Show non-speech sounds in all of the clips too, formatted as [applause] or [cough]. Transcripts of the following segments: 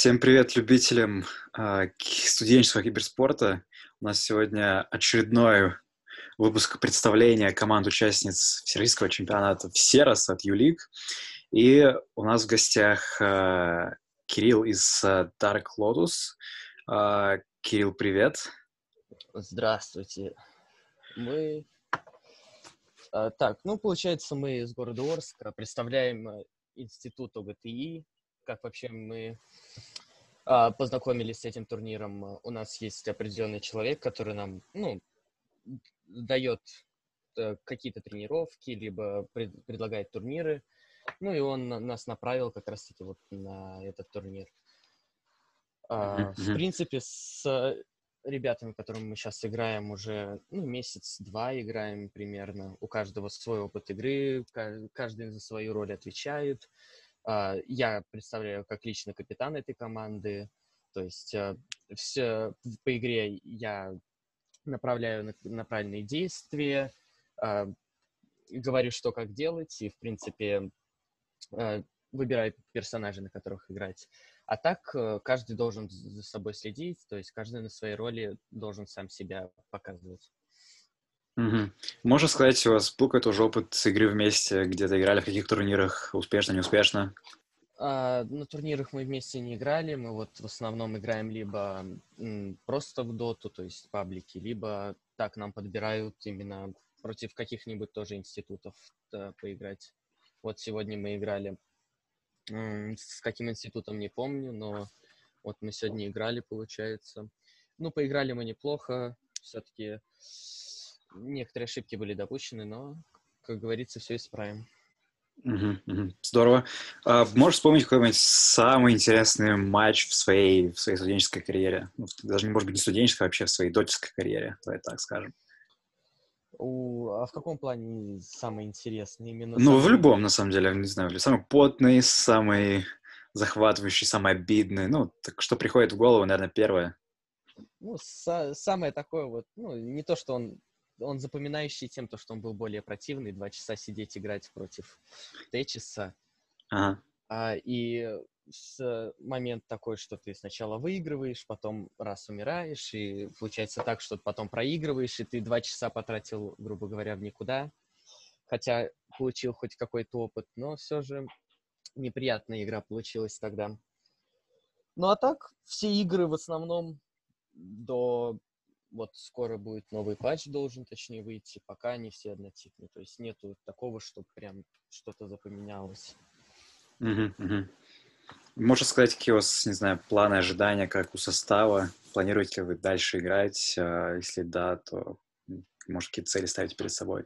Всем привет любителям э, студенческого киберспорта. У нас сегодня очередной выпуск представления команд участниц Всероссийского чемпионата Всерос от Юлик. И у нас в гостях э, Кирилл из э, Dark Lotus. Кирилл, привет. Здравствуйте. Мы... А, так, ну, получается, мы из города Орска представляем институт ОГТИ, как вообще мы а, познакомились с этим турниром. У нас есть определенный человек, который нам, ну, дает э, какие-то тренировки, либо пред, предлагает турниры. Ну, и он нас направил как раз-таки вот на этот турнир. А, в принципе, с ребятами, которыми мы сейчас играем, уже ну, месяц-два играем примерно. У каждого свой опыт игры, каждый за свою роль отвечает. А, я представляю как лично капитан этой команды. То есть а, все по игре я направляю на, на правильные действия, а, говорю, что как делать, и, в принципе, выбираю персонажей, на которых играть. А так э, каждый должен за собой следить, то есть каждый на своей роли должен сам себя показывать. Угу. Можно сказать, у вас был какой-то уже опыт игры вместе, где-то играли в каких турнирах, успешно, неуспешно? А, на турнирах мы вместе не играли, мы вот в основном играем либо м, просто в доту, то есть паблики, либо так нам подбирают именно против каких-нибудь тоже институтов да, поиграть. Вот сегодня мы играли с каким институтом не помню, но вот мы сегодня играли, получается. Ну, поиграли мы неплохо, все-таки некоторые ошибки были допущены, но, как говорится, все исправим. Угу, угу. Здорово. А, можешь вспомнить какой-нибудь самый интересный матч в своей, в своей студенческой карьере? Ну, даже, может быть, не студенческой, а вообще в своей доческой карьере, давай так скажем. У, а в каком плане самый интересный именно? Ну, самый... в любом, на самом деле, не знаю, самый потный, самый захватывающий, самый обидный. Ну, так что приходит в голову, наверное, первое. Ну, са- самое такое вот, ну, не то, что он, он запоминающий тем, то, что он был более противный, два часа сидеть играть против Течиса. Ага. А, и с момент такой, что ты сначала выигрываешь, потом раз умираешь, и получается так, что потом проигрываешь, и ты два часа потратил, грубо говоря, в никуда. Хотя получил хоть какой-то опыт, но все же неприятная игра получилась тогда. Ну а так, все игры в основном до... Вот скоро будет новый патч должен, точнее, выйти, пока они все однотипные. То есть нету такого, чтобы прям что-то запоминалось. Угу, угу. Можно сказать, какие у вас, не знаю, планы, ожидания, как у состава? Планируете ли вы дальше играть? А если да, то, может, какие цели ставить перед собой?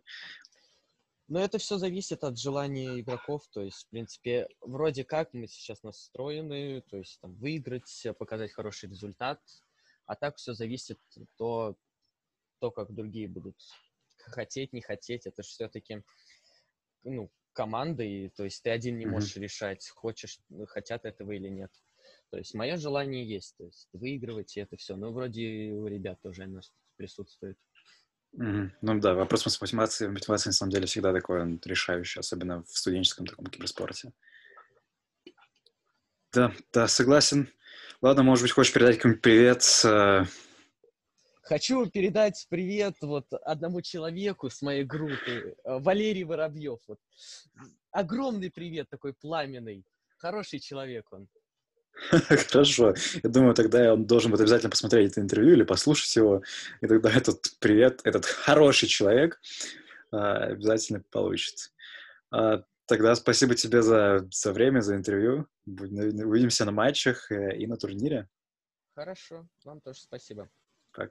Но это все зависит от желания игроков. То есть, в принципе, вроде как мы сейчас настроены, то есть там выиграть, показать хороший результат. А так все зависит то, то, как другие будут хотеть, не хотеть. Это же все-таки ну, командой, то есть ты один не можешь mm-hmm. решать, хочешь, хотят этого или нет. То есть мое желание есть, то есть выигрывать и это все. Но вроде у ребят тоже оно присутствует. Mm-hmm. Ну да, вопрос с мотивацией, мотивация на самом деле всегда такой он решающий, особенно в студенческом таком киберспорте. Да, да, согласен. Ладно, может быть, хочешь передать какой-нибудь привет э, Хочу передать привет вот одному человеку с моей группы, э, Валерий Воробьев. Вот. Огромный привет такой пламенный. Хороший человек он. [laughs] Хорошо. Я думаю, тогда он должен будет обязательно посмотреть это интервью или послушать его. И тогда этот привет, этот хороший человек а, обязательно получит. Тогда спасибо тебе за, за время, за интервью. Увидимся на матчах э, и на турнире. Хорошо. Вам тоже спасибо. Пока.